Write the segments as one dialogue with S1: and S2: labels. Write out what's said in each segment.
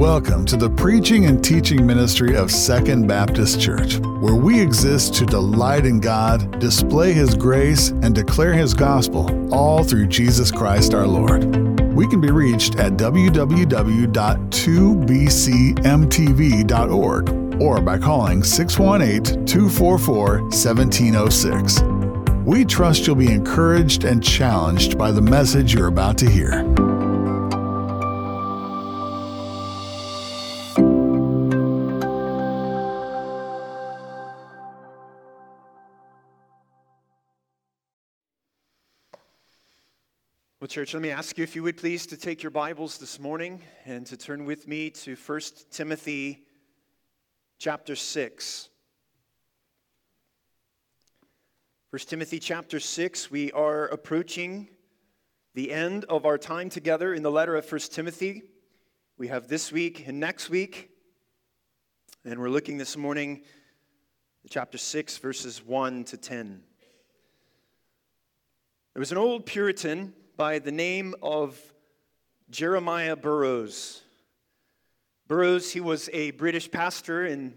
S1: Welcome to the preaching and teaching ministry of Second Baptist Church, where we exist to delight in God, display His grace, and declare His gospel, all through Jesus Christ our Lord. We can be reached at www.2bcmtv.org or by calling 618 244 1706. We trust you'll be encouraged and challenged by the message you're about to hear.
S2: Church, let me ask you if you would please to take your Bibles this morning and to turn with me to 1 Timothy chapter 6. 1 Timothy chapter 6, we are approaching the end of our time together in the letter of 1 Timothy. We have this week and next week, and we're looking this morning chapter 6, verses 1 to 10. There was an old Puritan by the name of Jeremiah Burroughs. Burroughs, he was a British pastor in,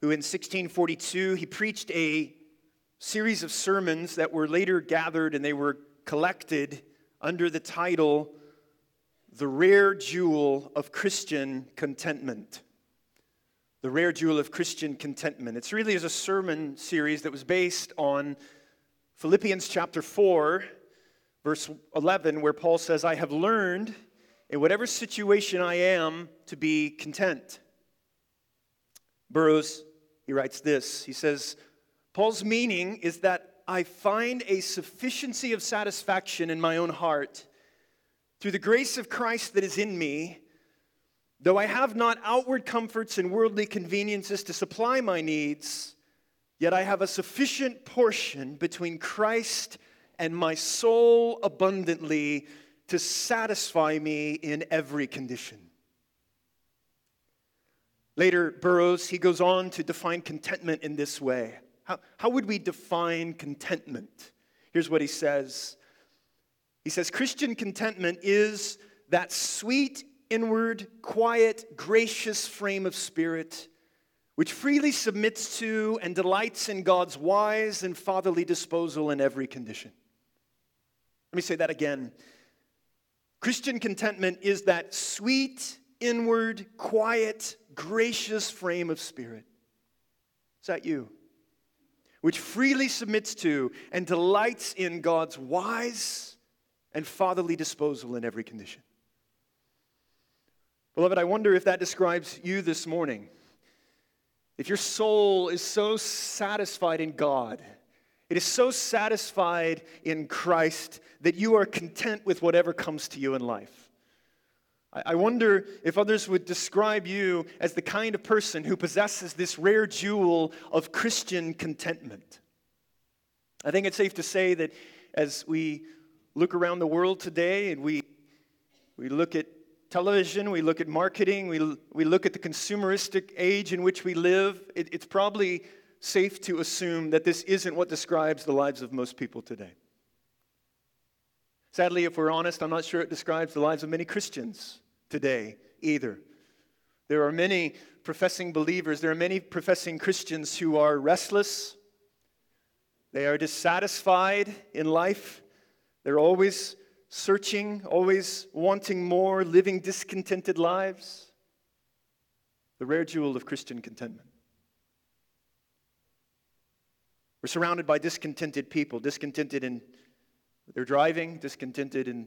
S2: who in 1642 he preached a series of sermons that were later gathered and they were collected under the title The Rare Jewel of Christian Contentment. The Rare Jewel of Christian Contentment. It's really is a sermon series that was based on Philippians chapter 4 verse 11, where Paul says, I have learned in whatever situation I am to be content. Burroughs, he writes this. He says, Paul's meaning is that I find a sufficiency of satisfaction in my own heart through the grace of Christ that is in me, though I have not outward comforts and worldly conveniences to supply my needs, yet I have a sufficient portion between Christ and my soul abundantly to satisfy me in every condition. Later, Burroughs, he goes on to define contentment in this way. How, how would we define contentment? Here's what he says He says, Christian contentment is that sweet, inward, quiet, gracious frame of spirit which freely submits to and delights in God's wise and fatherly disposal in every condition. Let me say that again. Christian contentment is that sweet, inward, quiet, gracious frame of spirit. Is that you? Which freely submits to and delights in God's wise and fatherly disposal in every condition. Beloved, I wonder if that describes you this morning. If your soul is so satisfied in God it is so satisfied in Christ that you are content with whatever comes to you in life. I wonder if others would describe you as the kind of person who possesses this rare jewel of Christian contentment. I think it's safe to say that as we look around the world today and we, we look at television, we look at marketing, we, we look at the consumeristic age in which we live, it, it's probably safe to assume that this isn't what describes the lives of most people today. Sadly, if we're honest, I'm not sure it describes the lives of many Christians today either. There are many professing believers, there are many professing Christians who are restless, they are dissatisfied in life, they're always searching, always wanting more, living discontented lives. The rare jewel of Christian contentment. We're surrounded by discontented people, discontented in their driving, discontented in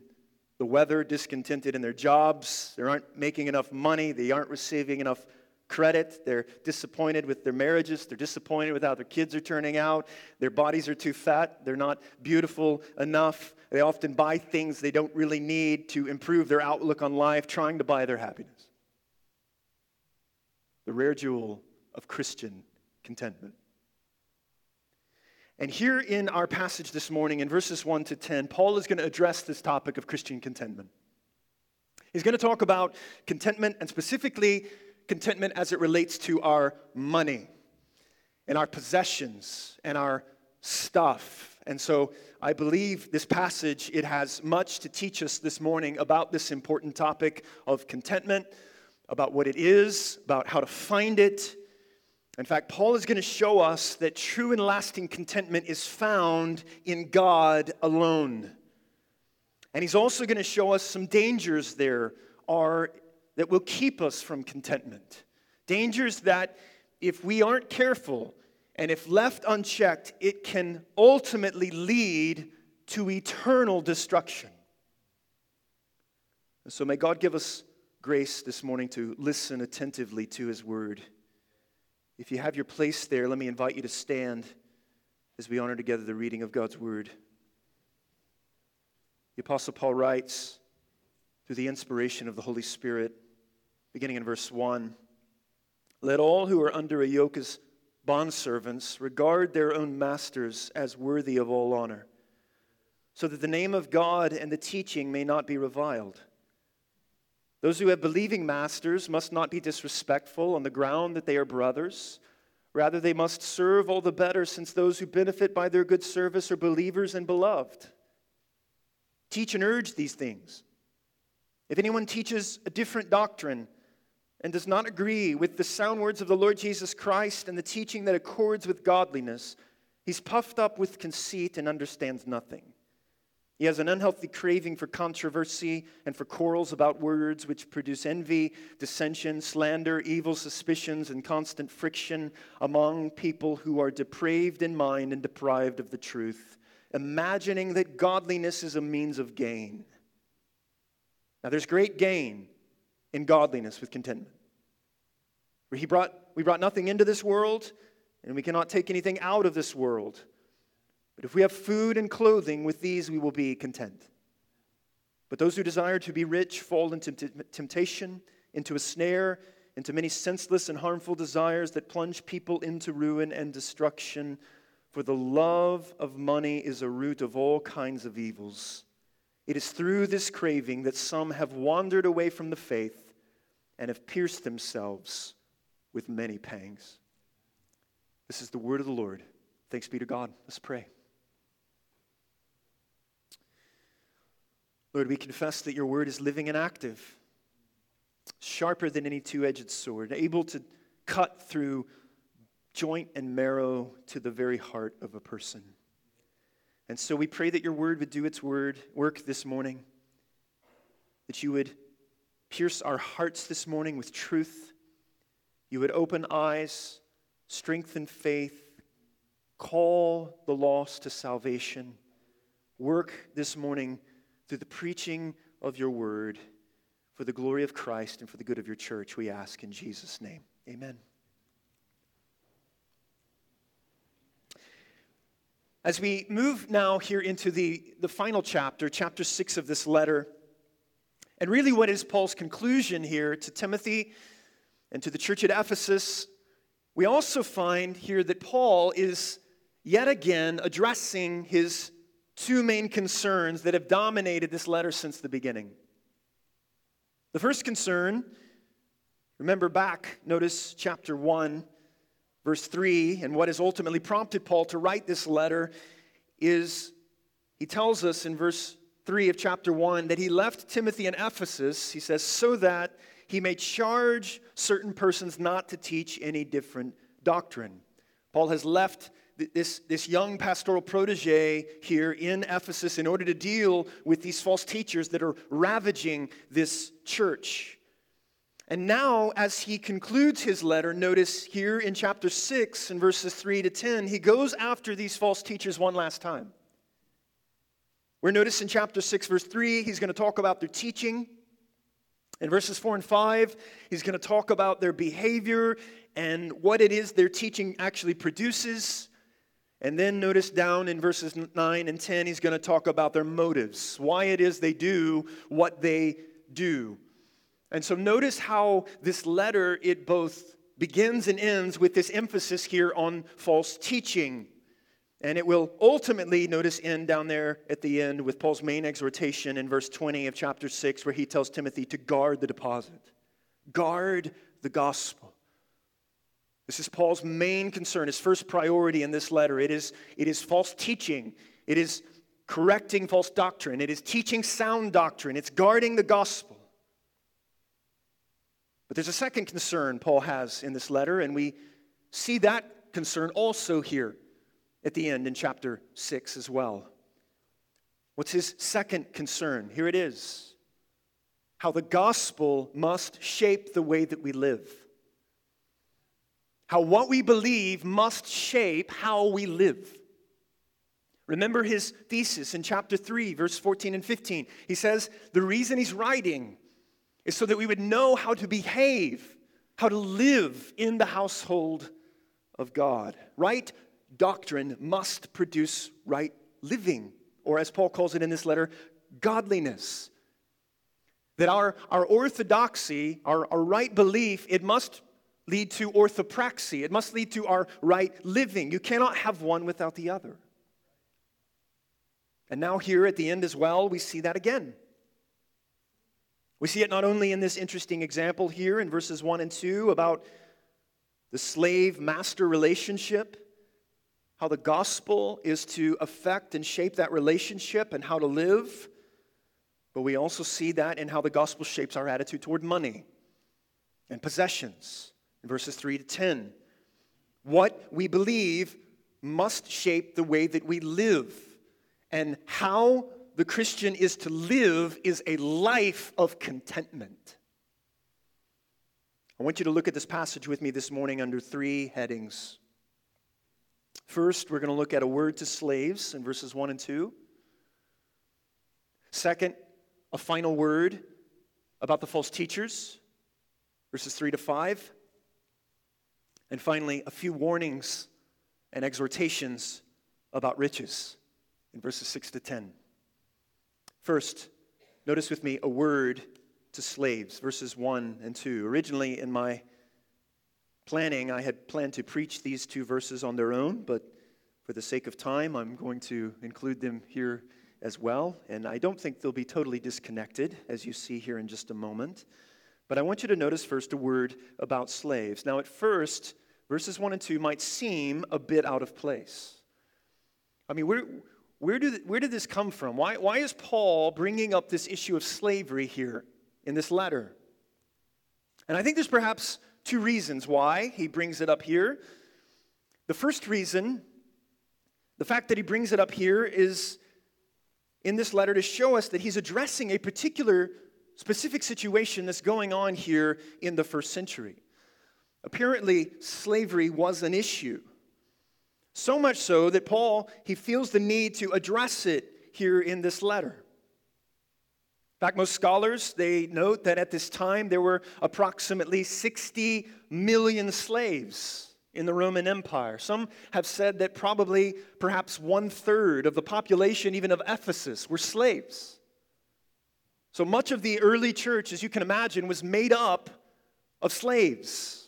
S2: the weather, discontented in their jobs. They aren't making enough money, they aren't receiving enough credit. They're disappointed with their marriages. They're disappointed with how their kids are turning out. Their bodies are too fat. They're not beautiful enough. They often buy things they don't really need to improve their outlook on life, trying to buy their happiness. The rare jewel of Christian contentment. And here in our passage this morning, in verses 1 to 10, Paul is going to address this topic of Christian contentment. He's going to talk about contentment and specifically contentment as it relates to our money and our possessions and our stuff. And so I believe this passage it has much to teach us this morning about this important topic of contentment about what it is, about how to find it. In fact, Paul is going to show us that true and lasting contentment is found in God alone. And he's also going to show us some dangers there are that will keep us from contentment. Dangers that, if we aren't careful and if left unchecked, it can ultimately lead to eternal destruction. So may God give us grace this morning to listen attentively to his word. If you have your place there, let me invite you to stand as we honor together the reading of God's word. The Apostle Paul writes, through the inspiration of the Holy Spirit, beginning in verse 1 Let all who are under a yoke as bondservants regard their own masters as worthy of all honor, so that the name of God and the teaching may not be reviled. Those who have believing masters must not be disrespectful on the ground that they are brothers. Rather, they must serve all the better, since those who benefit by their good service are believers and beloved. Teach and urge these things. If anyone teaches a different doctrine and does not agree with the sound words of the Lord Jesus Christ and the teaching that accords with godliness, he's puffed up with conceit and understands nothing. He has an unhealthy craving for controversy and for quarrels about words, which produce envy, dissension, slander, evil suspicions, and constant friction among people who are depraved in mind and deprived of the truth, imagining that godliness is a means of gain. Now, there's great gain in godliness with contentment. He brought, we brought nothing into this world, and we cannot take anything out of this world. But if we have food and clothing, with these we will be content. But those who desire to be rich fall into temptation, into a snare, into many senseless and harmful desires that plunge people into ruin and destruction. For the love of money is a root of all kinds of evils. It is through this craving that some have wandered away from the faith and have pierced themselves with many pangs. This is the word of the Lord. Thanks be to God. Let's pray. Lord, we confess that your word is living and active, sharper than any two edged sword, able to cut through joint and marrow to the very heart of a person. And so we pray that your word would do its word work this morning, that you would pierce our hearts this morning with truth, you would open eyes, strengthen faith, call the lost to salvation. Work this morning through the preaching of your word for the glory of Christ and for the good of your church, we ask in Jesus' name. Amen. As we move now here into the, the final chapter, chapter six of this letter, and really what is Paul's conclusion here to Timothy and to the church at Ephesus, we also find here that Paul is yet again addressing his two main concerns that have dominated this letter since the beginning. The first concern, remember back, notice chapter 1 verse 3, and what has ultimately prompted Paul to write this letter is he tells us in verse 3 of chapter 1 that he left Timothy in Ephesus, he says, so that he may charge certain persons not to teach any different doctrine. Paul has left this, this young pastoral protege here in Ephesus in order to deal with these false teachers that are ravaging this church. And now, as he concludes his letter, notice here in chapter 6 and verses 3 to 10, he goes after these false teachers one last time. We're notice in chapter 6, verse 3, he's going to talk about their teaching. In verses 4 and 5, he's going to talk about their behavior and what it is their teaching actually produces. And then notice down in verses 9 and 10, he's going to talk about their motives, why it is they do what they do. And so notice how this letter, it both begins and ends with this emphasis here on false teaching. And it will ultimately, notice, end down there at the end with Paul's main exhortation in verse 20 of chapter 6, where he tells Timothy to guard the deposit, guard the gospel. This is Paul's main concern, his first priority in this letter. It is, it is false teaching, it is correcting false doctrine, it is teaching sound doctrine, it's guarding the gospel. But there's a second concern Paul has in this letter, and we see that concern also here at the end in chapter 6 as well. What's his second concern? Here it is how the gospel must shape the way that we live. How what we believe must shape how we live. Remember his thesis in chapter 3, verse 14 and 15. He says the reason he's writing is so that we would know how to behave, how to live in the household of God. Right doctrine must produce right living, or as Paul calls it in this letter, godliness. That our, our orthodoxy, our, our right belief, it must lead to orthopraxy. It must lead to our right living. You cannot have one without the other. And now, here at the end as well, we see that again. We see it not only in this interesting example here in verses 1 and 2 about the slave master relationship, how the gospel is to affect and shape that relationship and how to live. But we also see that in how the gospel shapes our attitude toward money and possessions verses 3 to 10. What we believe must shape the way that we live, and how the Christian is to live is a life of contentment. I want you to look at this passage with me this morning under three headings. First, we're going to look at a word to slaves in verses 1 and 2. Second, a final word about the false teachers, verses 3 to 5. And finally, a few warnings and exhortations about riches in verses 6 to 10. First, notice with me a word to slaves, verses 1 and 2. Originally, in my planning, I had planned to preach these two verses on their own, but for the sake of time, I'm going to include them here as well. And I don't think they'll be totally disconnected, as you see here in just a moment. But I want you to notice first a word about slaves. Now, at first, verses 1 and 2 might seem a bit out of place. I mean, where, where, do, where did this come from? Why, why is Paul bringing up this issue of slavery here in this letter? And I think there's perhaps two reasons why he brings it up here. The first reason, the fact that he brings it up here, is in this letter to show us that he's addressing a particular specific situation that's going on here in the first century. Apparently, slavery was an issue. So much so that Paul, he feels the need to address it here in this letter. In fact, most scholars, they note that at this time there were approximately 60 million slaves in the Roman Empire. Some have said that probably perhaps one third of the population, even of Ephesus, were slaves. So much of the early church, as you can imagine, was made up of slaves.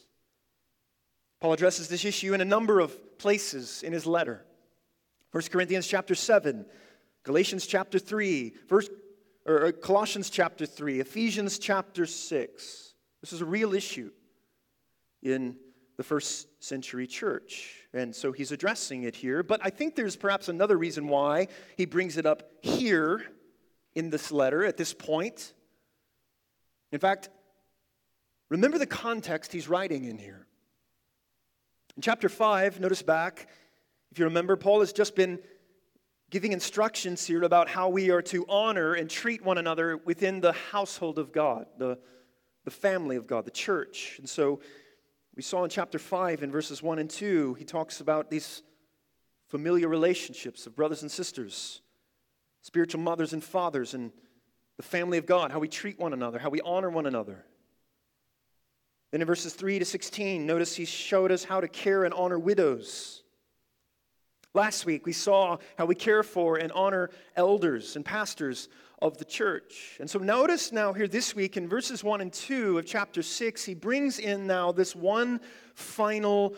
S2: Paul addresses this issue in a number of places in his letter. 1 Corinthians chapter 7, Galatians chapter 3, 1 or Colossians chapter 3, Ephesians chapter 6. This is a real issue in the first century church. And so he's addressing it here. But I think there's perhaps another reason why he brings it up here in this letter at this point. In fact, remember the context he's writing in here. In chapter 5, notice back, if you remember, Paul has just been giving instructions here about how we are to honor and treat one another within the household of God, the, the family of God, the church. And so we saw in chapter 5 in verses 1 and 2, he talks about these familiar relationships of brothers and sisters, spiritual mothers and fathers, and the family of God, how we treat one another, how we honor one another. Then in verses 3 to 16, notice he showed us how to care and honor widows Last week, we saw how we care for and honor elders and pastors of the church. And so, notice now here this week in verses 1 and 2 of chapter 6, he brings in now this one final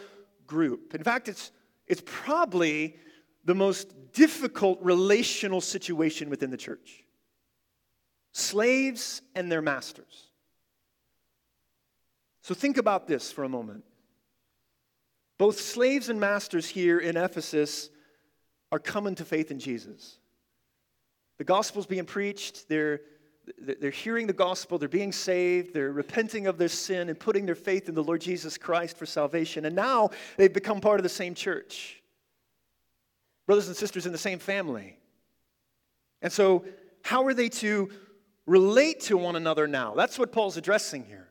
S2: group. In fact, it's, it's probably the most difficult relational situation within the church slaves and their masters. So, think about this for a moment. Both slaves and masters here in Ephesus are coming to faith in Jesus. The gospel's being preached, they're, they're hearing the gospel, they're being saved, they're repenting of their sin and putting their faith in the Lord Jesus Christ for salvation. And now they've become part of the same church, brothers and sisters in the same family. And so, how are they to relate to one another now? That's what Paul's addressing here.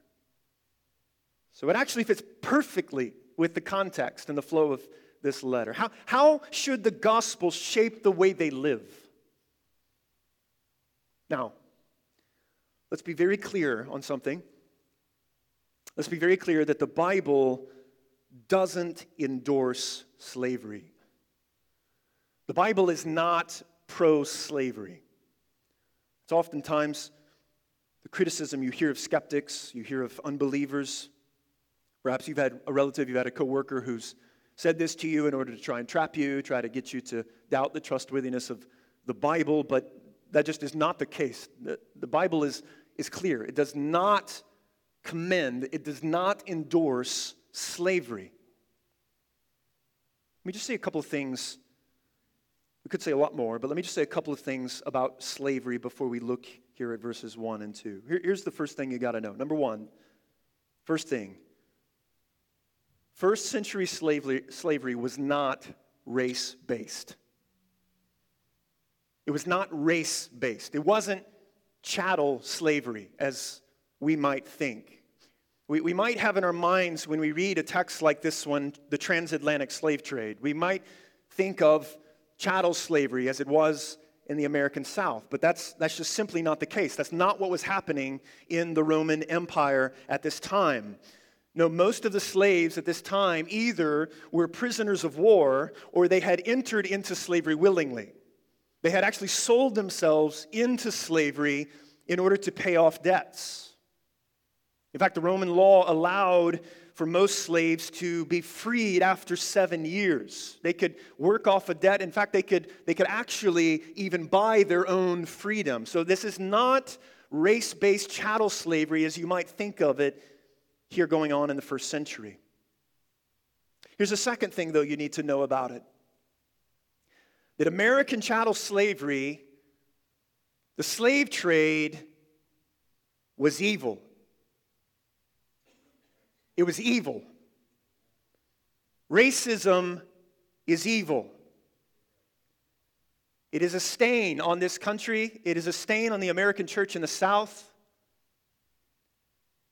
S2: So, it actually fits perfectly with the context and the flow of this letter. How, how should the gospel shape the way they live? Now, let's be very clear on something. Let's be very clear that the Bible doesn't endorse slavery. The Bible is not pro slavery. It's oftentimes the criticism you hear of skeptics, you hear of unbelievers. Perhaps you've had a relative, you've had a coworker who's said this to you in order to try and trap you, try to get you to doubt the trustworthiness of the Bible, but that just is not the case. The, the Bible is, is clear. It does not commend, it does not endorse slavery. Let me just say a couple of things. We could say a lot more, but let me just say a couple of things about slavery before we look here at verses 1 and 2. Here, here's the first thing you got to know. Number one, first thing, first century slavery, slavery was not race based. It was not race based. It wasn't chattel slavery, as we might think. We, we might have in our minds, when we read a text like this one, the transatlantic slave trade, we might think of chattel slavery as it was in the American South. But that's, that's just simply not the case. That's not what was happening in the Roman Empire at this time. No, most of the slaves at this time either were prisoners of war or they had entered into slavery willingly. They had actually sold themselves into slavery in order to pay off debts. In fact, the Roman law allowed for most slaves to be freed after seven years. They could work off a debt. In fact, they could, they could actually even buy their own freedom. So, this is not race based chattel slavery as you might think of it here going on in the first century. Here's a second thing, though, you need to know about it that American chattel slavery, the slave trade, was evil. It was evil. Racism is evil. It is a stain on this country. It is a stain on the American church in the South.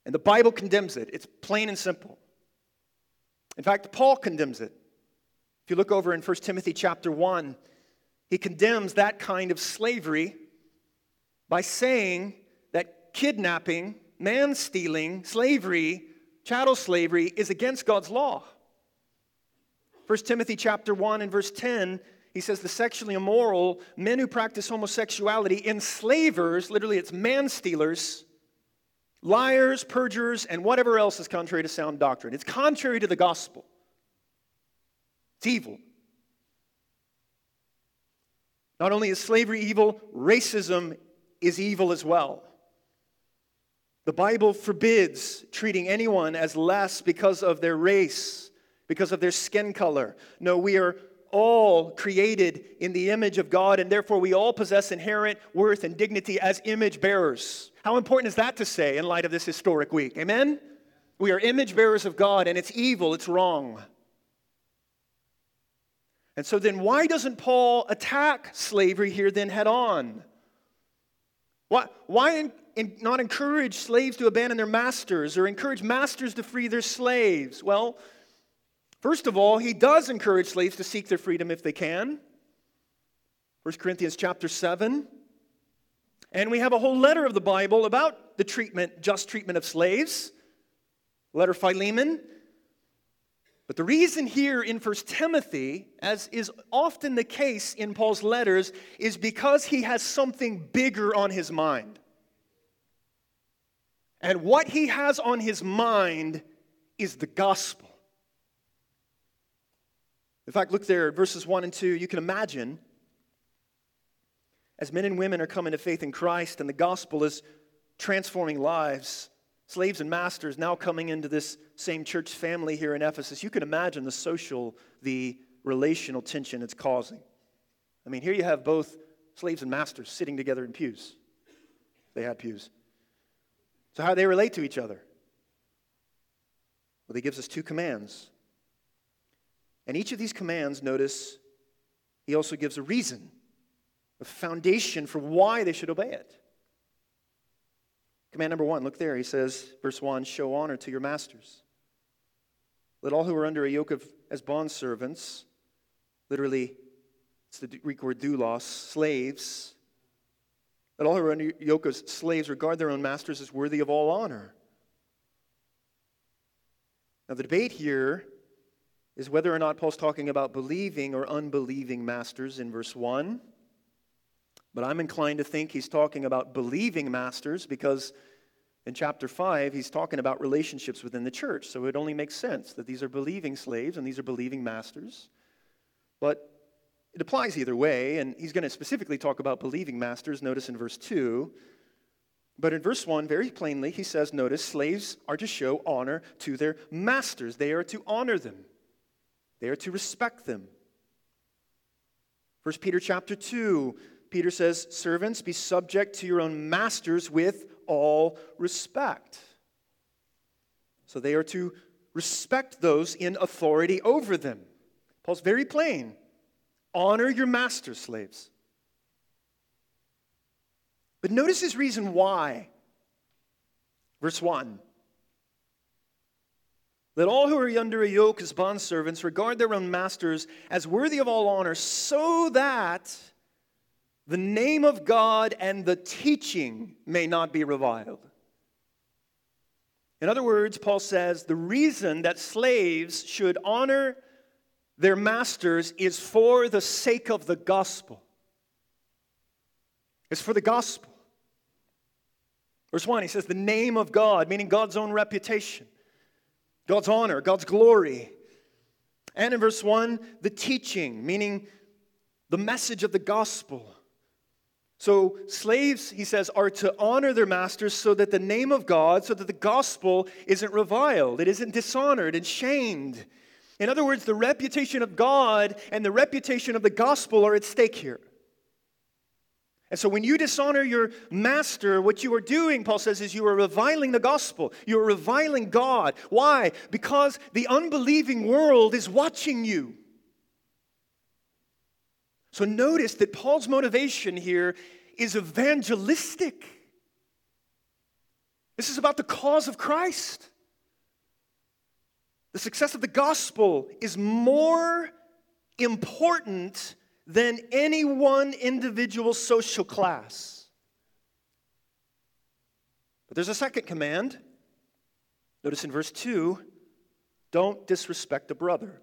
S2: And the Bible condemns it. It's plain and simple. In fact, Paul condemns it. If you look over in 1 Timothy chapter 1, he condemns that kind of slavery by saying that kidnapping, man stealing, slavery, chattel slavery is against God's law. 1 Timothy chapter 1 and verse 10, he says the sexually immoral, men who practice homosexuality, enslavers, literally it's man stealers, liars, perjurers, and whatever else is contrary to sound doctrine. It's contrary to the gospel. It's evil. Not only is slavery evil, racism is evil as well. The Bible forbids treating anyone as less because of their race, because of their skin color. No, we are all created in the image of God, and therefore we all possess inherent worth and dignity as image bearers. How important is that to say in light of this historic week? Amen? We are image bearers of God, and it's evil, it's wrong. And so then, why doesn't Paul attack slavery here then head on? Why, why in, not encourage slaves to abandon their masters or encourage masters to free their slaves? Well, first of all, he does encourage slaves to seek their freedom if they can. 1 Corinthians chapter 7. And we have a whole letter of the Bible about the treatment, just treatment of slaves. Letter Philemon. But the reason here in 1 Timothy, as is often the case in Paul's letters, is because he has something bigger on his mind. And what he has on his mind is the gospel. In fact, look there at verses 1 and 2. You can imagine as men and women are coming to faith in Christ and the gospel is transforming lives, slaves and masters now coming into this same church family here in Ephesus, you can imagine the social, the relational tension it's causing. I mean, here you have both slaves and masters sitting together in pews. they had pews. So, how do they relate to each other? Well, he gives us two commands. And each of these commands, notice, he also gives a reason, a foundation for why they should obey it. Command number one, look there. He says, verse 1 show honor to your masters. Let all who are under a yoke of as bondservants, literally, it's the Greek word doulos, slaves. Let all who are under yoke of slaves regard their own masters as worthy of all honor. Now, the debate here is whether or not Paul's talking about believing or unbelieving masters in verse 1. But I'm inclined to think he's talking about believing masters because in chapter 5, he's talking about relationships within the church. So it only makes sense that these are believing slaves and these are believing masters. But it applies either way, and he's going to specifically talk about believing masters, notice in verse 2. But in verse 1, very plainly, he says, notice, slaves are to show honor to their masters. They are to honor them, they are to respect them. 1 Peter chapter 2, Peter says, Servants, be subject to your own masters with all respect. So they are to respect those in authority over them. Paul's very plain honor your masters, slaves. But notice his reason why. Verse 1 Let all who are under a yoke as bondservants regard their own masters as worthy of all honor, so that the name of God and the teaching may not be reviled. In other words, Paul says the reason that slaves should honor their masters is for the sake of the gospel. It's for the gospel. Verse 1, he says, the name of God, meaning God's own reputation, God's honor, God's glory. And in verse 1, the teaching, meaning the message of the gospel. So, slaves, he says, are to honor their masters so that the name of God, so that the gospel isn't reviled, it isn't dishonored and shamed. In other words, the reputation of God and the reputation of the gospel are at stake here. And so, when you dishonor your master, what you are doing, Paul says, is you are reviling the gospel. You are reviling God. Why? Because the unbelieving world is watching you. So notice that Paul's motivation here is evangelistic. This is about the cause of Christ. The success of the gospel is more important than any one individual social class. But there's a second command. Notice in verse 2 don't disrespect a brother.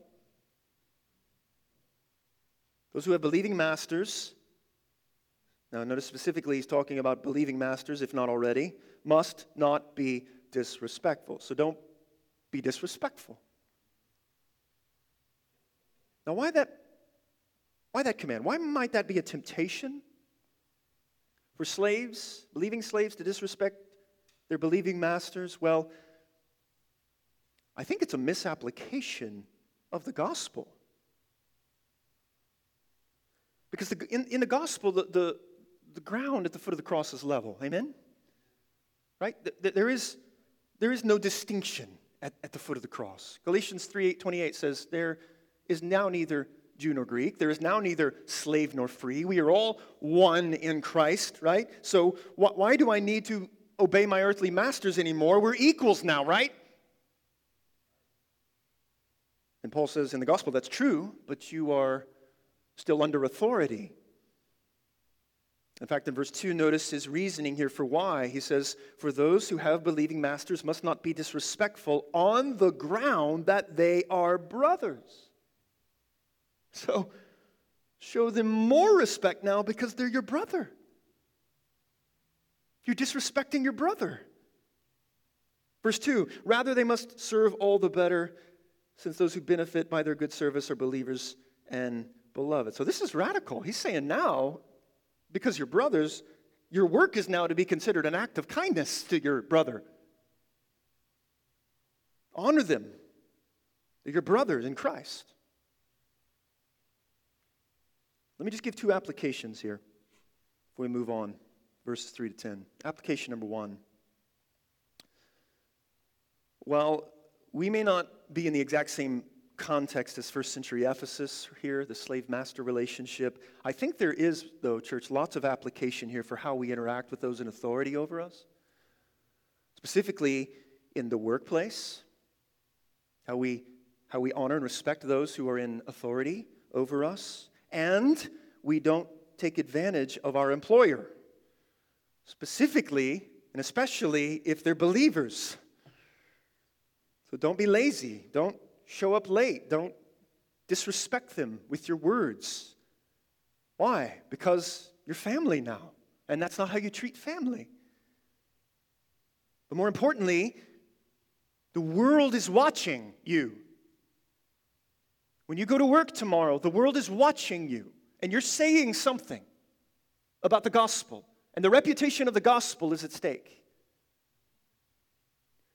S2: Those who have believing masters, now notice specifically he's talking about believing masters, if not already, must not be disrespectful. So don't be disrespectful. Now, why that, why that command? Why might that be a temptation for slaves, believing slaves, to disrespect their believing masters? Well, I think it's a misapplication of the gospel. Because the, in, in the gospel, the, the, the ground at the foot of the cross is level. Amen? Right? There is, there is no distinction at, at the foot of the cross. Galatians 3 8, 28 says, There is now neither Jew nor Greek. There is now neither slave nor free. We are all one in Christ, right? So wh- why do I need to obey my earthly masters anymore? We're equals now, right? And Paul says in the gospel that's true, but you are still under authority. In fact, in verse 2, notice his reasoning here for why. He says, For those who have believing masters must not be disrespectful on the ground that they are brothers. So, show them more respect now because they're your brother. You're disrespecting your brother. Verse 2 Rather, they must serve all the better, since those who benefit by their good service are believers and beloved. So this is radical. He's saying now, because you're brothers, your work is now to be considered an act of kindness to your brother. Honor them. They're your brothers in Christ. Let me just give two applications here before we move on. verses 3 to 10. Application number one. Well, we may not be in the exact same context as first century Ephesus here, the slave master relationship. I think there is, though, church, lots of application here for how we interact with those in authority over us. Specifically in the workplace, how we, how we honor and respect those who are in authority over us, and we don't take advantage of our employer, specifically and especially if they're believers. So don't be lazy. Don't show up late. Don't disrespect them with your words. Why? Because you're family now, and that's not how you treat family. But more importantly, the world is watching you. When you go to work tomorrow, the world is watching you, and you're saying something about the gospel, and the reputation of the gospel is at stake.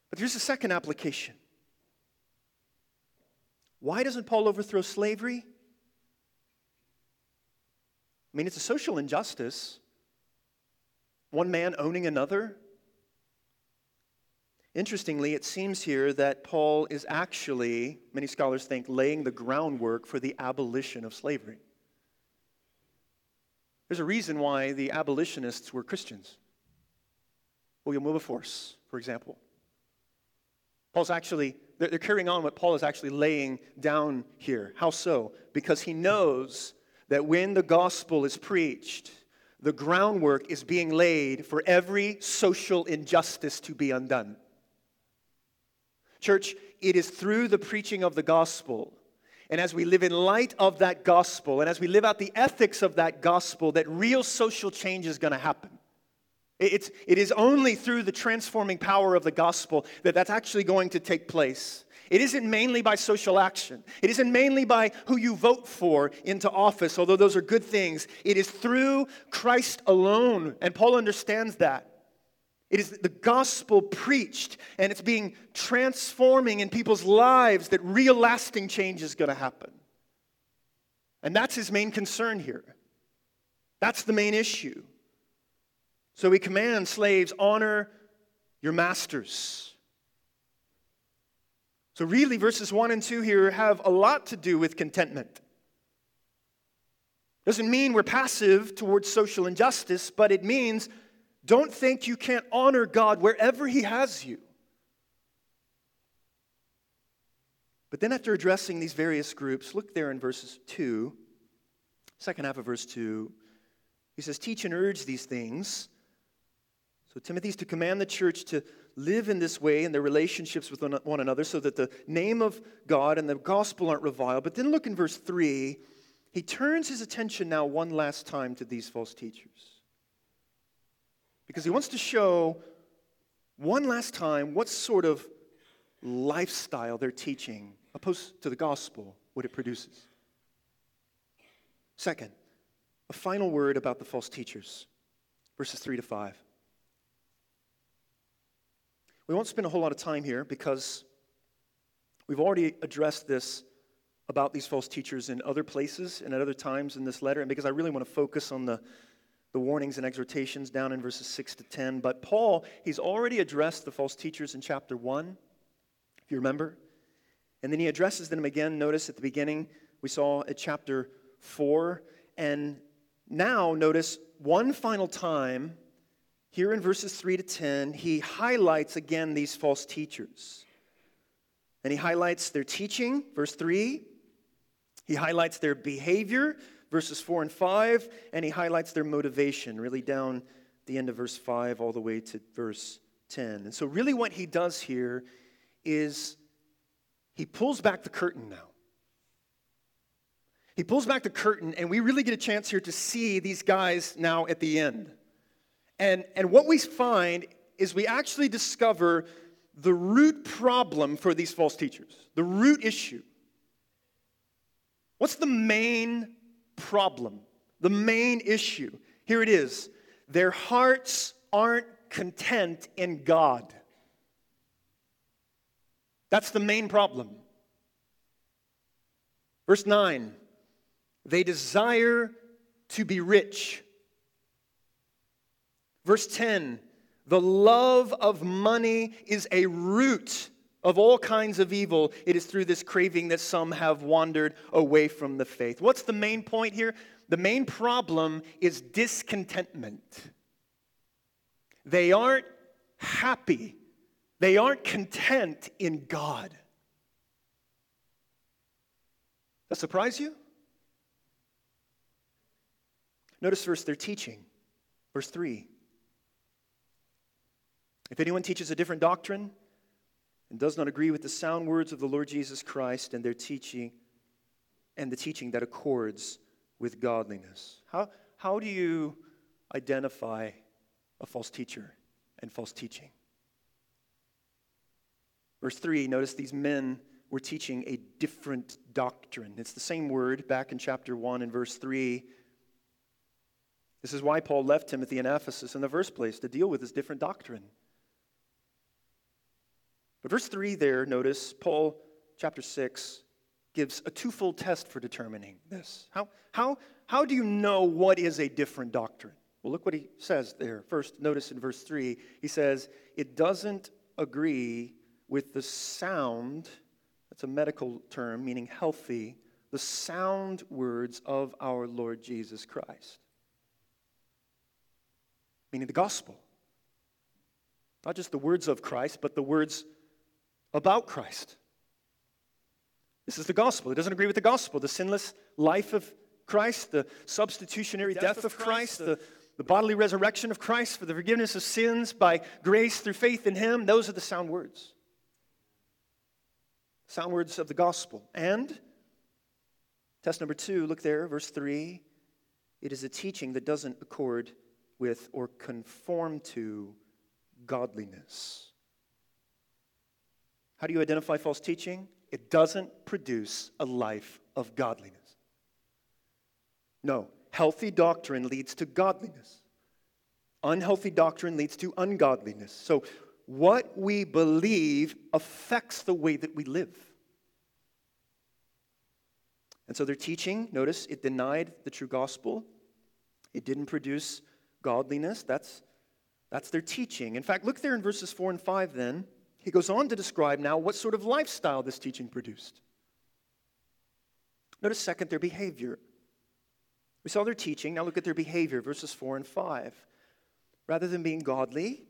S2: But here's a second application why doesn't Paul overthrow slavery? I mean, it's a social injustice. One man owning another. Interestingly, it seems here that Paul is actually, many scholars think, laying the groundwork for the abolition of slavery. There's a reason why the abolitionists were Christians. William Wilberforce, for example. Paul's actually they're carrying on what Paul is actually laying down here. How so? Because he knows that when the gospel is preached, the groundwork is being laid for every social injustice to be undone. Church, it is through the preaching of the gospel, and as we live in light of that gospel, and as we live out the ethics of that gospel, that real social change is going to happen. It's, it is only through the transforming power of the gospel that that's actually going to take place. It isn't mainly by social action. It isn't mainly by who you vote for into office, although those are good things. It is through Christ alone, and Paul understands that. It is the gospel preached, and it's being transforming in people's lives that real lasting change is going to happen. And that's his main concern here. That's the main issue. So he commands slaves, honor your masters. So, really, verses 1 and 2 here have a lot to do with contentment. Doesn't mean we're passive towards social injustice, but it means don't think you can't honor God wherever He has you. But then, after addressing these various groups, look there in verses 2, second half of verse 2. He says, Teach and urge these things so Timothy's to command the church to live in this way in their relationships with one another so that the name of God and the gospel aren't reviled. But then look in verse 3. He turns his attention now one last time to these false teachers. Because he wants to show one last time what sort of lifestyle they're teaching, opposed to the gospel, what it produces. Second, a final word about the false teachers, verses 3 to 5. We won't spend a whole lot of time here because we've already addressed this about these false teachers in other places and at other times in this letter, and because I really want to focus on the, the warnings and exhortations down in verses 6 to 10. But Paul, he's already addressed the false teachers in chapter 1, if you remember. And then he addresses them again. Notice at the beginning, we saw at chapter 4. And now, notice one final time here in verses 3 to 10, he highlights again these false teachers. And he highlights their teaching, verse 3. He highlights their behavior, verses 4 and 5. And he highlights their motivation, really down the end of verse 5 all the way to verse 10. And so, really, what he does here is he pulls back the curtain now. He pulls back the curtain, and we really get a chance here to see these guys now at the end. And, and what we find is we actually discover the root problem for these false teachers, the root issue. What's the main problem? The main issue. Here it is their hearts aren't content in God. That's the main problem. Verse 9 they desire to be rich Verse 10 The love of money is a root of all kinds of evil. It is through this craving that some have wandered away from the faith. What's the main point here? The main problem is discontentment. They aren't happy, they aren't content in God. That surprise you? Notice verse they're teaching. Verse 3. If anyone teaches a different doctrine and does not agree with the sound words of the Lord Jesus Christ and their teaching and the teaching that accords with godliness. How, how do you identify a false teacher and false teaching? Verse 3, notice these men were teaching a different doctrine. It's the same word back in chapter 1 and verse 3. This is why Paul left Timothy in Ephesus in the first place, to deal with this different doctrine. But verse 3 there, notice, Paul, chapter 6, gives a twofold test for determining this. How, how, how do you know what is a different doctrine? Well, look what he says there. First, notice in verse 3, he says, it doesn't agree with the sound, that's a medical term meaning healthy, the sound words of our Lord Jesus Christ. Meaning the gospel. Not just the words of Christ, but the words about Christ. This is the gospel. It doesn't agree with the gospel. The sinless life of Christ, the substitutionary death, death of Christ, Christ the, the bodily resurrection of Christ for the forgiveness of sins by grace through faith in Him. Those are the sound words. Sound words of the gospel. And test number two, look there, verse three. It is a teaching that doesn't accord with or conform to godliness. How do you identify false teaching? it doesn't produce a life of godliness. No, healthy doctrine leads to godliness. Unhealthy doctrine leads to ungodliness. So, what we believe affects the way that we live. And so, their teaching, notice, it denied the true gospel. It didn't produce godliness. That's, that's their teaching. In fact, look there in verses 4 and 5 then. He goes on to describe now what sort of lifestyle this teaching produced. Notice, second, their behavior. We saw their teaching. Now look at their behavior, verses 4 and 5. Rather than being godly,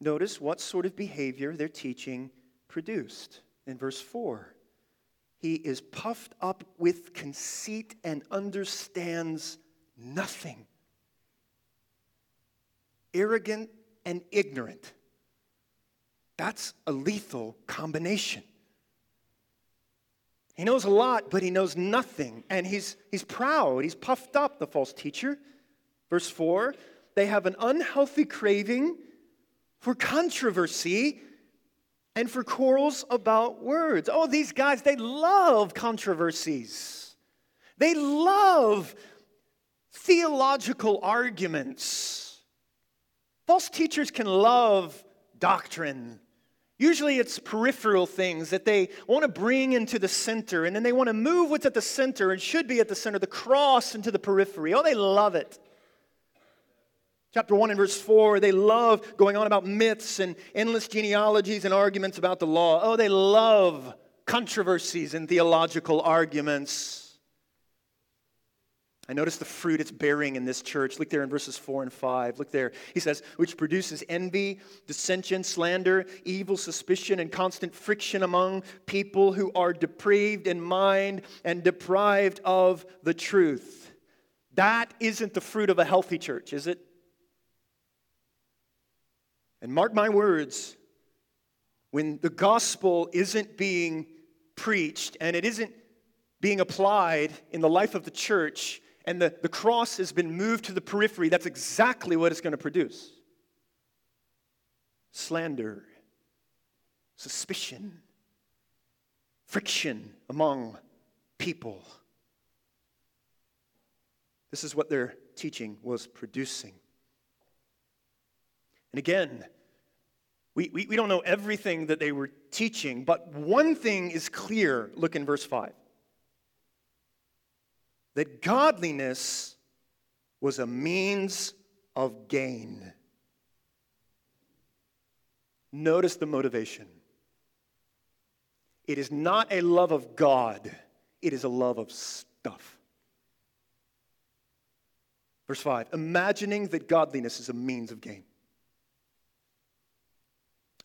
S2: notice what sort of behavior their teaching produced. In verse 4, he is puffed up with conceit and understands nothing. Arrogant and ignorant. That's a lethal combination. He knows a lot, but he knows nothing. And he's, he's proud. He's puffed up, the false teacher. Verse 4 they have an unhealthy craving for controversy and for quarrels about words. Oh, these guys, they love controversies, they love theological arguments. False teachers can love doctrine Usually it's peripheral things that they want to bring into the center, and then they want to move what's at the center and should be at the center, the cross into the periphery. Oh, they love it. Chapter 1 and verse 4, they love going on about myths and endless genealogies and arguments about the law. Oh, they love controversies and theological arguments. I notice the fruit it's bearing in this church. Look there in verses 4 and 5. Look there. He says, which produces envy, dissension, slander, evil suspicion, and constant friction among people who are depraved in mind and deprived of the truth. That isn't the fruit of a healthy church, is it? And mark my words, when the gospel isn't being preached and it isn't being applied in the life of the church, and the, the cross has been moved to the periphery, that's exactly what it's going to produce slander, suspicion, friction among people. This is what their teaching was producing. And again, we, we, we, don't know everything that they were teaching, but one thing is clear. Look in verse 5 that godliness was a means of gain. Notice the motivation. It is not a love of God, it is a love of stuff. Verse 5 Imagining that godliness is a means of gain.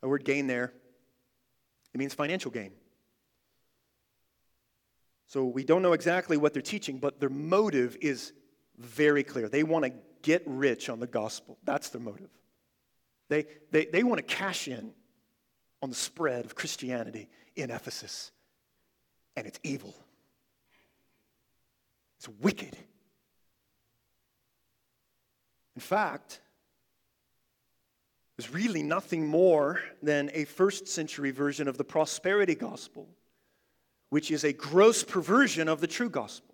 S2: A word gain there, it means financial gain. So we don't know exactly what they're teaching, but their motive is very clear. They want to get rich on the gospel. That's their motive. They, they, they want to cash in on the spread of Christianity in Ephesus. And it's evil, it's wicked. In fact, it's really nothing more than a first century version of the prosperity gospel, which is a gross perversion of the true gospel.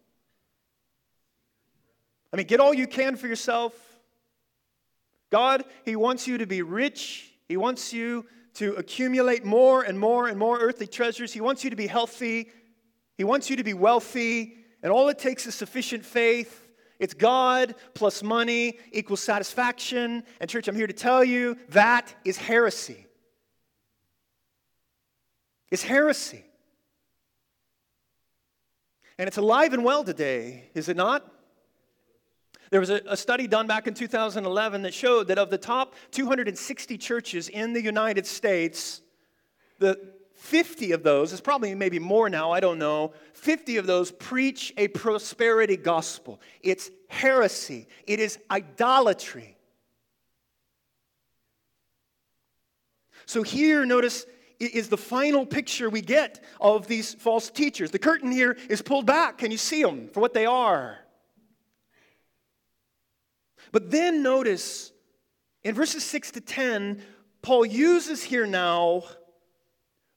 S2: I mean, get all you can for yourself. God, He wants you to be rich. He wants you to accumulate more and more and more earthly treasures. He wants you to be healthy. He wants you to be wealthy. And all it takes is sufficient faith. It's God plus money equals satisfaction. And, church, I'm here to tell you that is heresy. It's heresy. And it's alive and well today, is it not? There was a, a, study done back in 2011 that showed that of the top 260 churches in the United States, the 50 of those, it's probably maybe more now, I don't know, 50 of those preach a prosperity gospel. It's heresy, it is idolatry. So here, notice, is the final picture we get of these false teachers. The curtain here is pulled back. Can you see them for what they are? But then notice in verses 6 to 10, Paul uses here now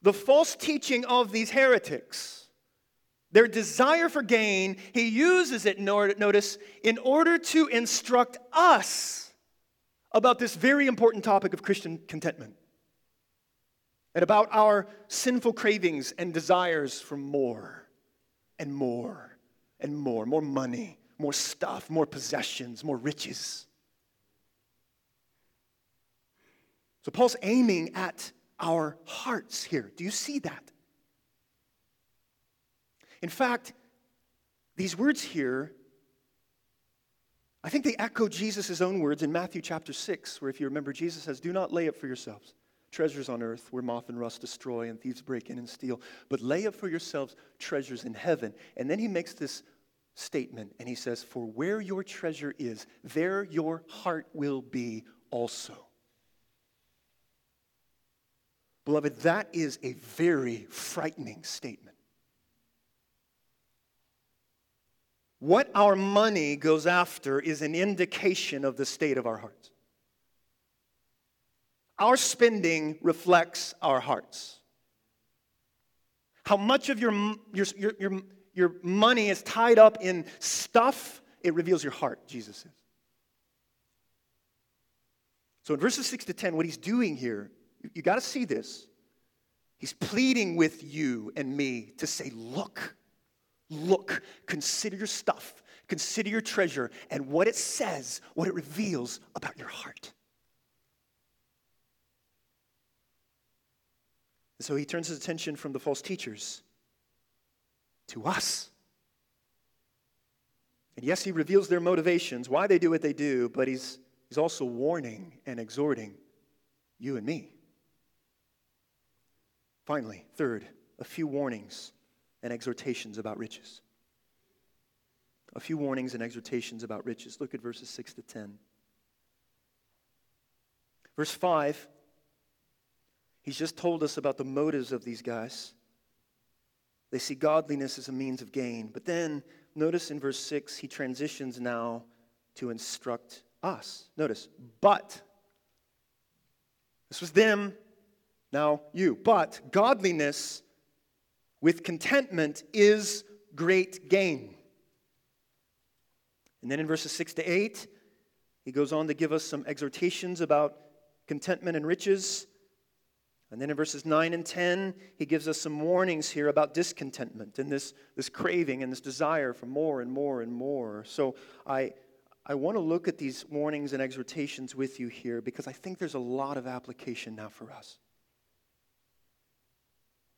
S2: the false teaching of these heretics, their desire for gain. He uses it, notice, in order to instruct us about this very important topic of Christian contentment and about our sinful cravings and desires for more and more and more, more money, more stuff, more possessions, more riches. So Paul's aiming at our hearts here. Do you see that? In fact, these words here, I think they echo Jesus' own words in Matthew chapter 6, where if you remember, Jesus says, Do not lay up for yourselves treasures on earth where moth and rust destroy and thieves break in and steal, but lay up for yourselves treasures in heaven. And then he makes this statement and he says, For where your treasure is, there your heart will be also. Beloved, that is a very frightening statement. What our money goes after is an indication of the state of our hearts. Our spending reflects our hearts. How much of your, your, your, your money is tied up in stuff, it reveals your heart, Jesus says. So in verses 6 to 10, what he's doing here, you, you got to see this. He's pleading with you and me to say, Look, look, consider your stuff, consider your treasure, and what it says, what it reveals about your heart. And so he turns his attention from the false teachers to us. And yes, he reveals their motivations, why they do what they do, but he's, he's also warning and exhorting you and me. Finally, third, a few warnings and exhortations about riches. A few warnings and exhortations about riches. Look at verses 6 to 10. Verse 5, he's just told us about the motives of these guys. They see godliness as a means of gain. But then, notice in verse 6, he transitions now to instruct us. Notice, but. This was them, now you. But godliness with contentment is great gain. And then in verses 6 to 8, he goes on to give us some exhortations about contentment and riches. And then in verses 9 and 10, he gives us some warnings here about discontentment and this, this craving and this desire for more and more and more. So I, I want to look at these warnings and exhortations with you here because I think there's a lot of application now for us.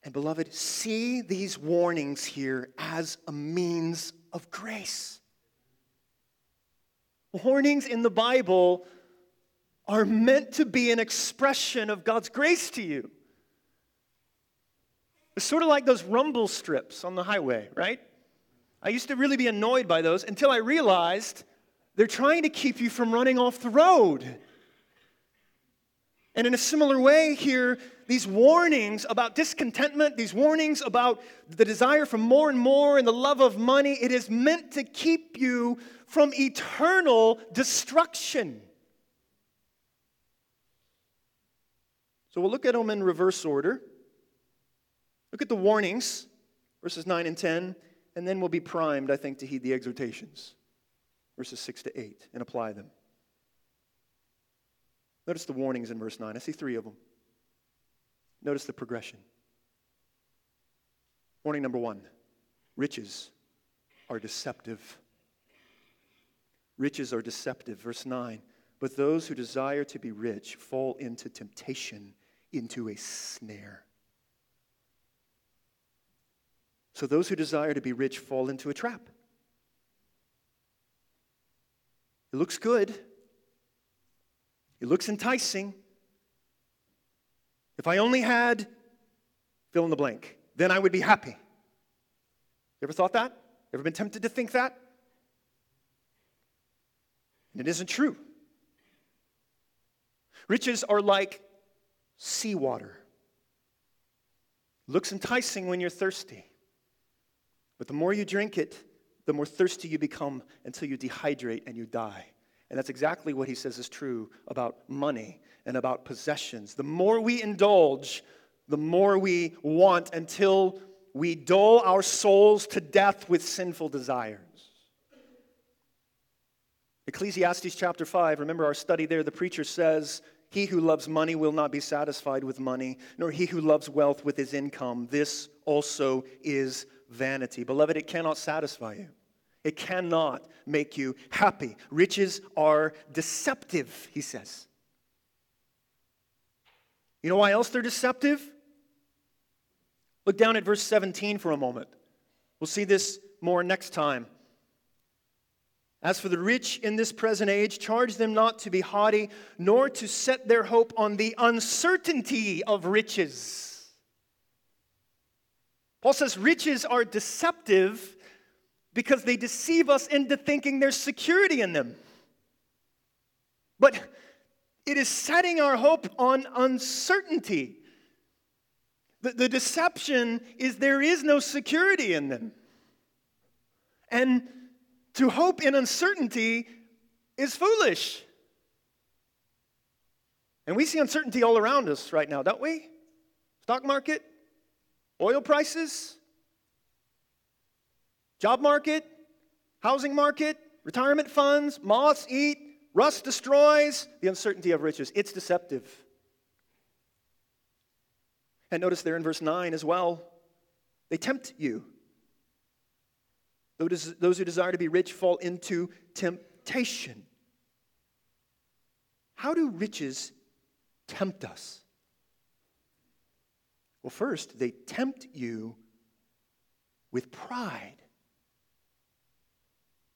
S2: And beloved, see these warnings here as a means of grace. Warnings in the Bible are meant to be an expression of God's grace to you. It's sort of like those rumble strips on the highway, right? I used to really be annoyed by those until I realized they're trying to keep you from running off the road. And in a similar way, here, these warnings about discontentment, these warnings about the desire for more and more and the love of money, it is meant to keep you from eternal destruction. So we'll look at them in reverse order. Look at the warnings, verses 9 and 10, and then we'll be primed, I think, to heed the exhortations, verses 6 to 8, and apply them. Notice the warnings in verse 9. I see three of them. Notice the progression. Warning number one riches are deceptive. Riches are deceptive. Verse 9. But those who desire to be rich fall into temptation, into a snare. So those who desire to be rich fall into a trap. It looks good. It looks enticing. If I only had fill in the blank, then I would be happy. You ever thought that? Ever been tempted to think that? And it isn't true. Riches are like seawater. Looks enticing when you're thirsty. But the more you drink it, the more thirsty you become until you dehydrate and you die. And that's exactly what he says is true about money and about possessions. The more we indulge, the more we want until we dull our souls to death with sinful desires. Ecclesiastes chapter 5, remember our study there, the preacher says, He who loves money will not be satisfied with money, nor he who loves wealth with his income. This also is vanity. Beloved, it cannot satisfy you. It cannot make you happy. Riches are deceptive, he says. You know why else they're deceptive? Look down at verse 17 for a moment. We'll see this more next time. As for the rich in this present age, charge them not to be haughty, nor to set their hope on the uncertainty of riches. Paul says riches are deceptive because they deceive us into thinking there's security in them. But it is setting our hope on uncertainty. The, the deception is there is no security in them. And to hope in uncertainty is foolish. And we see uncertainty all around us right now, don't we? Stock market, oil prices, Job market, housing market, retirement funds, moths eat, rust destroys, the uncertainty of riches. It's deceptive. And notice there in verse 9 as well, they tempt you. Those who desire to be rich fall into temptation. How do riches tempt us? Well, first, they tempt you with pride.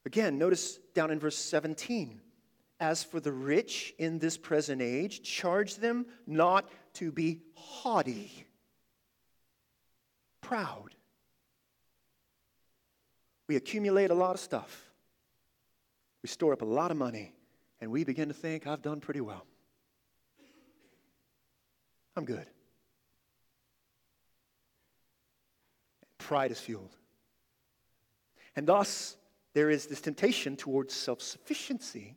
S2: Again, notice down in verse 17. As for the rich in this present age, charge them not to be haughty, proud. We accumulate a lot of stuff, we store up a lot of money, and we begin to think, I've done pretty well. I'm good. Pride is fueled. And thus, there is this temptation towards self sufficiency.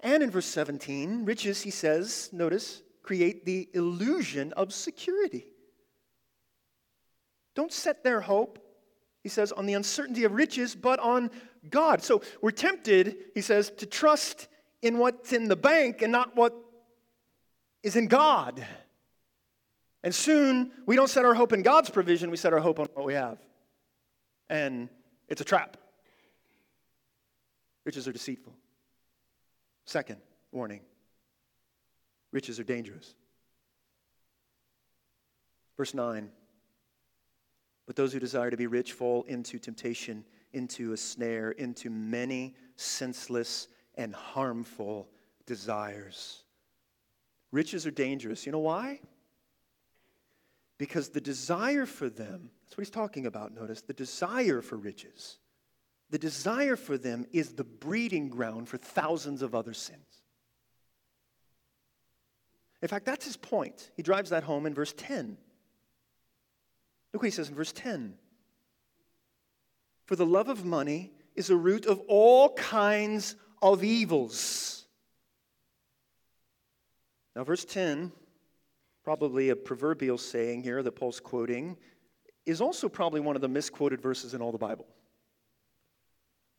S2: And in verse 17, riches, he says, notice, create the illusion of security. Don't set their hope, he says, on the uncertainty of riches, but on God. So we're tempted, he says, to trust in what's in the bank and not what is in God. And soon we don't set our hope in God's provision, we set our hope on what we have. And it's a trap. Riches are deceitful. Second warning riches are dangerous. Verse 9. But those who desire to be rich fall into temptation, into a snare, into many senseless and harmful desires. Riches are dangerous. You know why? Because the desire for them, that's what he's talking about, notice, the desire for riches, the desire for them is the breeding ground for thousands of other sins. In fact, that's his point. He drives that home in verse 10. Look what he says in verse 10. For the love of money is the root of all kinds of evils. Now, verse 10, probably a proverbial saying here that Paul's quoting, is also probably one of the misquoted verses in all the Bible.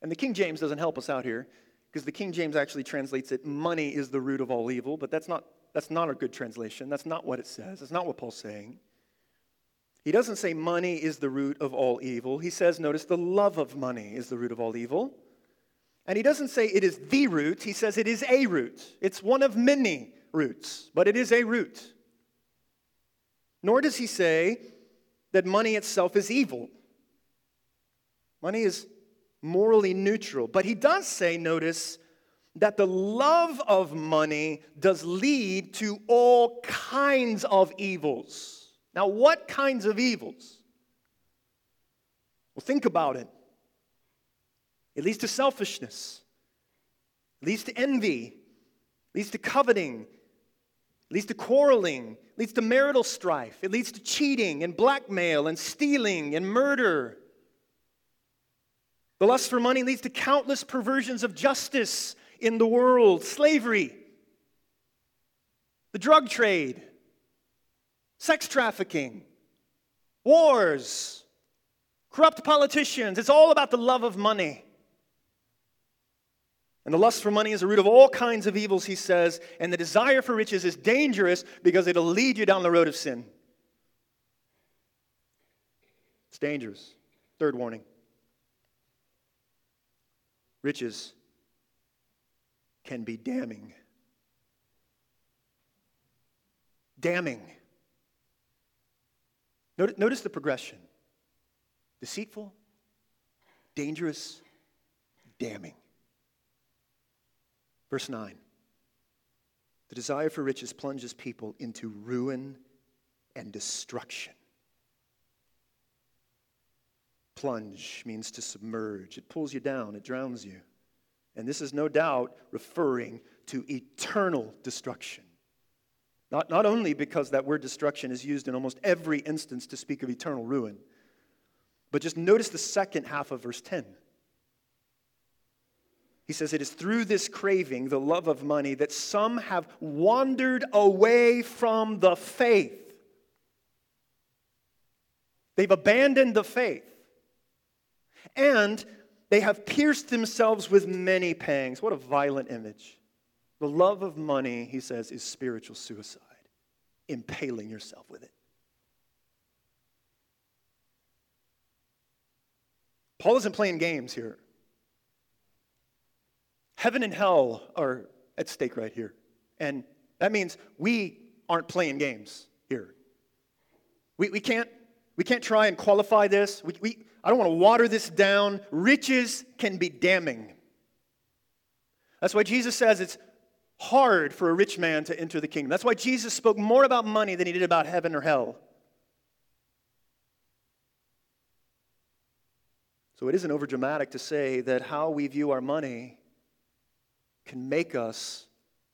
S2: And the King James doesn't help us out here because the King James actually translates it money is the root of all evil, but that's not, that's not a good translation. That's not what it says. That's not what Paul's saying. He doesn't say money is the root of all evil. He says, notice, the love of money is the root of all evil. And he doesn't say it is the root, he says it is a root. It's one of many roots, but it is a root. Nor does he say that money itself is evil. Money is morally neutral. But he does say, notice, that the love of money does lead to all kinds of evils. Now, what kinds of evils? Well, think about it. It leads to selfishness, it leads to envy, it leads to coveting, it leads to quarreling, it leads to marital strife, it leads to cheating and blackmail and stealing and murder. The lust for money leads to countless perversions of justice in the world slavery, the drug trade, sex trafficking, wars, corrupt politicians. It's all about the love of money. And the lust for money is the root of all kinds of evils, he says, and the desire for riches is dangerous because it'll lead you down the road of sin. It's dangerous. Third warning riches can be damning. Damning. Notice the progression deceitful, dangerous, damning. Verse 9 The desire for riches plunges people into ruin and destruction. Plunge means to submerge, it pulls you down, it drowns you. And this is no doubt referring to eternal destruction. Not, not only because that word destruction is used in almost every instance to speak of eternal ruin, but just notice the second half of verse 10. He says, It is through this craving, the love of money, that some have wandered away from the faith. They've abandoned the faith. And they have pierced themselves with many pangs. What a violent image. The love of money, he says, is spiritual suicide, impaling yourself with it. Paul isn't playing games here. Heaven and hell are at stake right here. And that means we aren't playing games here. We, we, can't, we can't try and qualify this. We, we, I don't want to water this down. Riches can be damning. That's why Jesus says it's hard for a rich man to enter the kingdom. That's why Jesus spoke more about money than he did about heaven or hell. So it isn't overdramatic to say that how we view our money can make us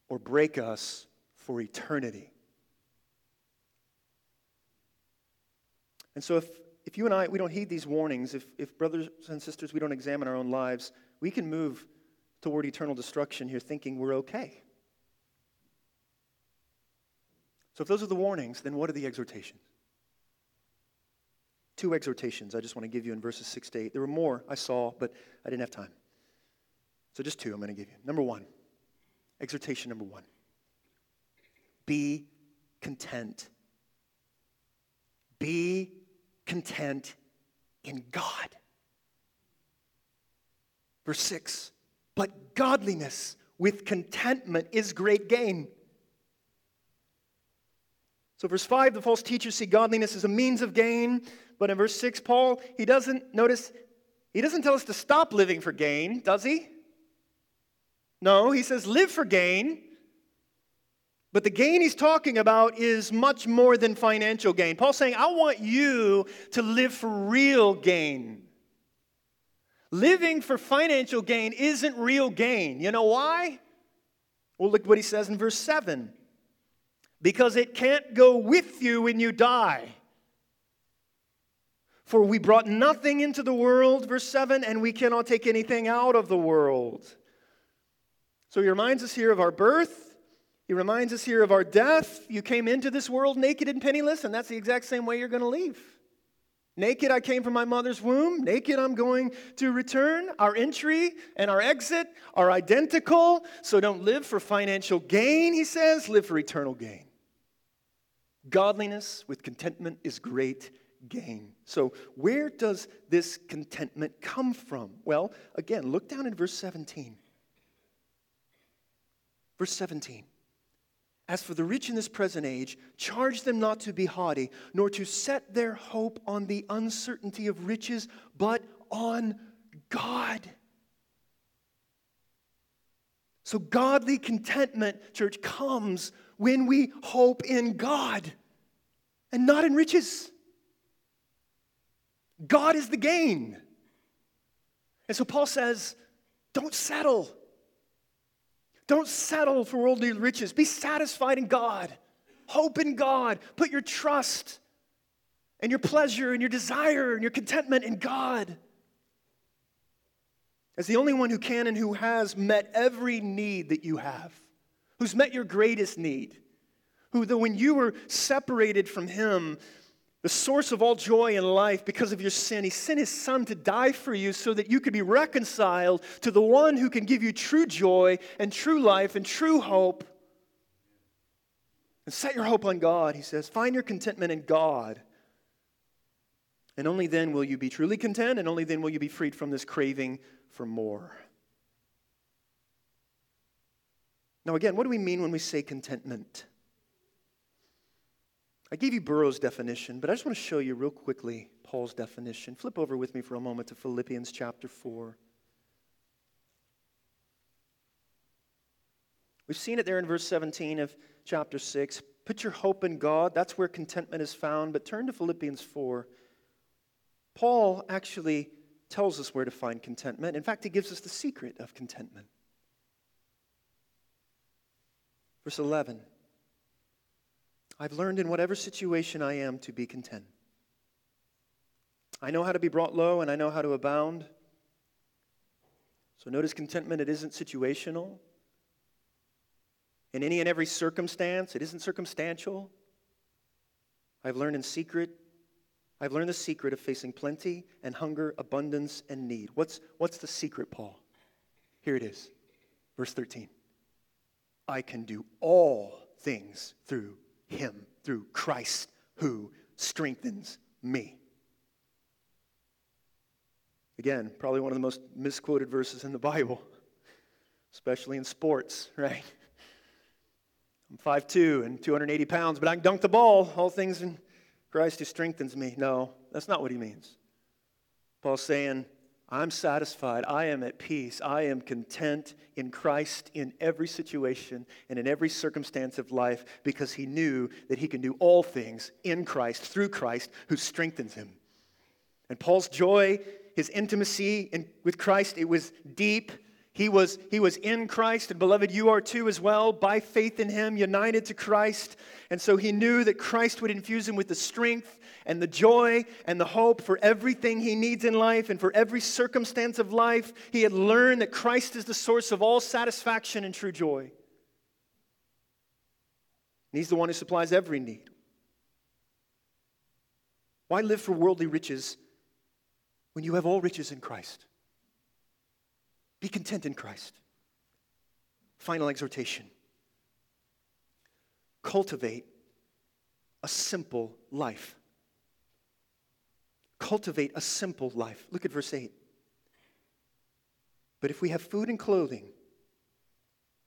S2: or break us for eternity. And so if, if you and I, we don't heed these warnings, if, if brothers and sisters, we don't examine our own lives, we can move toward eternal destruction here thinking we're okay. So if those are the warnings, then what are the exhortations? Two exhortations I just want to give you in verses 6 to 8. There were more I saw, but I didn't have time. So just two I'm going to give you. Number one, exhortation number one be content. Be content in God. Verse 6 But godliness with contentment is great gain. So, verse 5, the false teachers see godliness as a means of gain. But in verse 6, Paul, he doesn't, notice, he doesn't tell us to stop living for gain, does he? No, he says live for gain. But the gain he's talking about is much more than financial gain. Paul's saying, I want you to live for real gain. Living for financial gain isn't real gain. You know why? Well, look what he says in verse 7 because it can't go with you when you die. For we brought nothing into the world, verse 7, and we cannot take anything out of the world. So he reminds us here of our birth. He reminds us here of our death. You came into this world naked and penniless, and that's the exact same way you're going to leave. Naked, I came from my mother's womb. Naked, I'm going to return. Our entry and our exit are identical. So don't live for financial gain, he says, live for eternal gain. Godliness with contentment is great gain. So, where does this contentment come from? Well, again, look down in verse 17. Verse 17. As for the rich in this present age, charge them not to be haughty, nor to set their hope on the uncertainty of riches, but on God. So, godly contentment, church, comes when we hope in God and not in riches. God is the gain. And so Paul says, don't settle. Don't settle for worldly riches. Be satisfied in God. Hope in God. Put your trust and your pleasure and your desire and your contentment in God. As the only one who can and who has met every need that you have, who's met your greatest need, who, though when you were separated from Him, the source of all joy in life because of your sin, He sent His Son to die for you so that you could be reconciled to the one who can give you true joy and true life and true hope. And set your hope on God, He says. Find your contentment in God. And only then will you be truly content, and only then will you be freed from this craving for more. Now, again, what do we mean when we say contentment? I gave you Burroughs' definition, but I just want to show you real quickly Paul's definition. Flip over with me for a moment to Philippians chapter 4. We've seen it there in verse 17 of chapter 6. Put your hope in God. That's where contentment is found. But turn to Philippians 4. Paul actually tells us where to find contentment. In fact, he gives us the secret of contentment. Verse 11 I've learned in whatever situation I am to be content. I know how to be brought low and I know how to abound. So notice contentment, it isn't situational. In any and every circumstance, it isn't circumstantial. I've learned in secret. I've learned the secret of facing plenty and hunger, abundance and need. What's, what's the secret, Paul? Here it is. Verse 13. I can do all things through him through Christ who strengthens me. Again, probably one of the most misquoted verses in the Bible, especially in sports, right? I'm 5'2 and 280 pounds, but I can dunk the ball. All things in Christ who strengthens me. No, that's not what he means. Paul's saying, I'm satisfied. I am at peace. I am content in Christ in every situation and in every circumstance of life because he knew that he can do all things in Christ, through Christ, who strengthens him. And Paul's joy, his intimacy in, with Christ, it was deep. He was, he was in Christ, and beloved, you are too as well, by faith in him, united to Christ. And so he knew that Christ would infuse him with the strength and the joy and the hope for everything he needs in life and for every circumstance of life. He had learned that Christ is the source of all satisfaction and true joy. And he's the one who supplies every need. Why live for worldly riches when you have all riches in Christ? Be content in Christ. Final exhortation cultivate a simple life cultivate a simple life. Look at verse 8. But if we have food and clothing,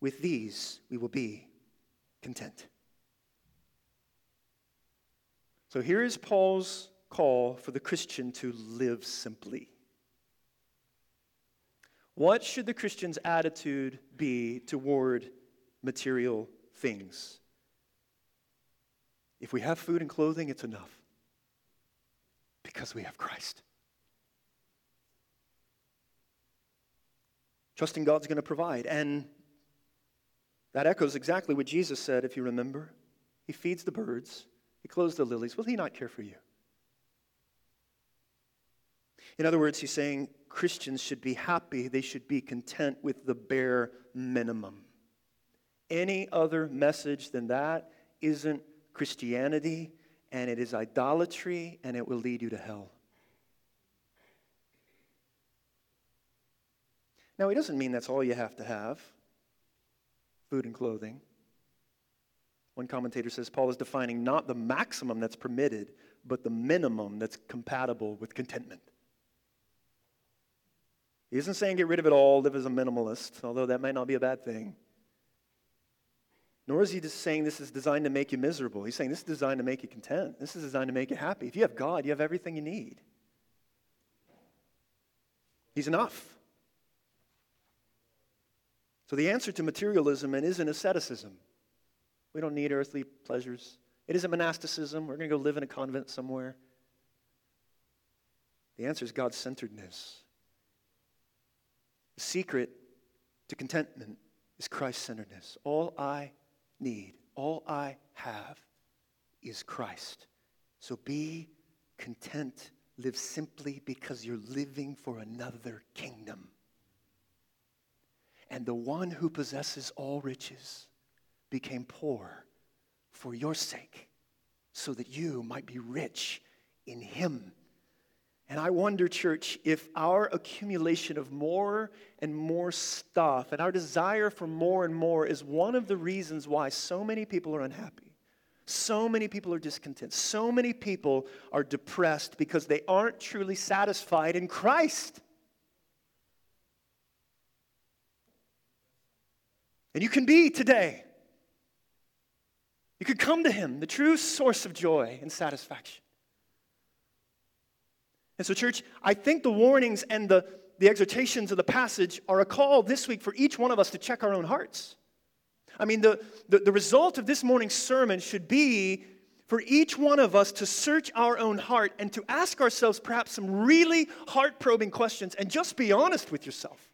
S2: with these we will be content. So here is Paul's call for the Christian to live simply. What should the Christian's attitude be toward material things? If we have food and clothing, it's enough because we have Christ. Trusting God's going to provide. And that echoes exactly what Jesus said, if you remember. He feeds the birds, He clothes the lilies. Will He not care for you? In other words, He's saying Christians should be happy, they should be content with the bare minimum. Any other message than that isn't Christianity, and it is idolatry, and it will lead you to hell. Now, he doesn't mean that's all you have to have food and clothing. One commentator says Paul is defining not the maximum that's permitted, but the minimum that's compatible with contentment. He isn't saying get rid of it all, live as a minimalist, although that might not be a bad thing. Nor is he just saying this is designed to make you miserable. He's saying this is designed to make you content. This is designed to make you happy. If you have God, you have everything you need. He's enough. So the answer to materialism isn't asceticism. We don't need earthly pleasures. It isn't monasticism. We're going to go live in a convent somewhere. The answer is God centeredness. The secret to contentment is Christ centeredness. All I need, all I have is Christ. So be content. Live simply because you're living for another kingdom. And the one who possesses all riches became poor for your sake, so that you might be rich in him. And I wonder, church, if our accumulation of more and more stuff and our desire for more and more is one of the reasons why so many people are unhappy. So many people are discontent. So many people are depressed because they aren't truly satisfied in Christ. And you can be today. You could come to Him, the true source of joy and satisfaction. And so, church, I think the warnings and the, the exhortations of the passage are a call this week for each one of us to check our own hearts. I mean, the, the, the result of this morning's sermon should be for each one of us to search our own heart and to ask ourselves perhaps some really heart probing questions and just be honest with yourself.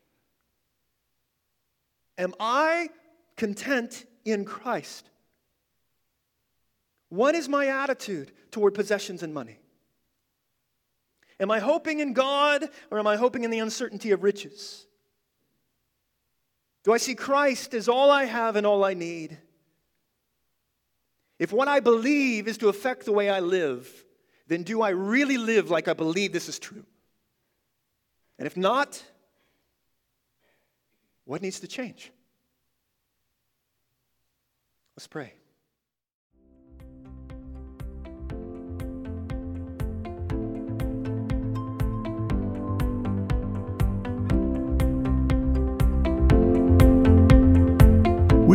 S2: Am I content in Christ? What is my attitude toward possessions and money? Am I hoping in God or am I hoping in the uncertainty of riches? Do I see Christ as all I have and all I need? If what I believe is to affect the way I live, then do I really live like I believe this is true? And if not, what needs to change? Let's pray.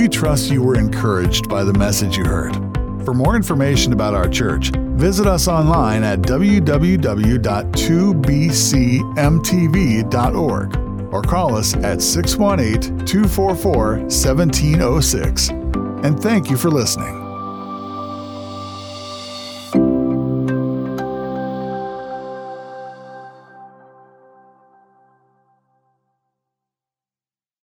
S1: We trust you were encouraged by the message you heard. For more information about our church, visit us online at www.2bcmtv.org or call us at 618 244 1706. And thank you for listening.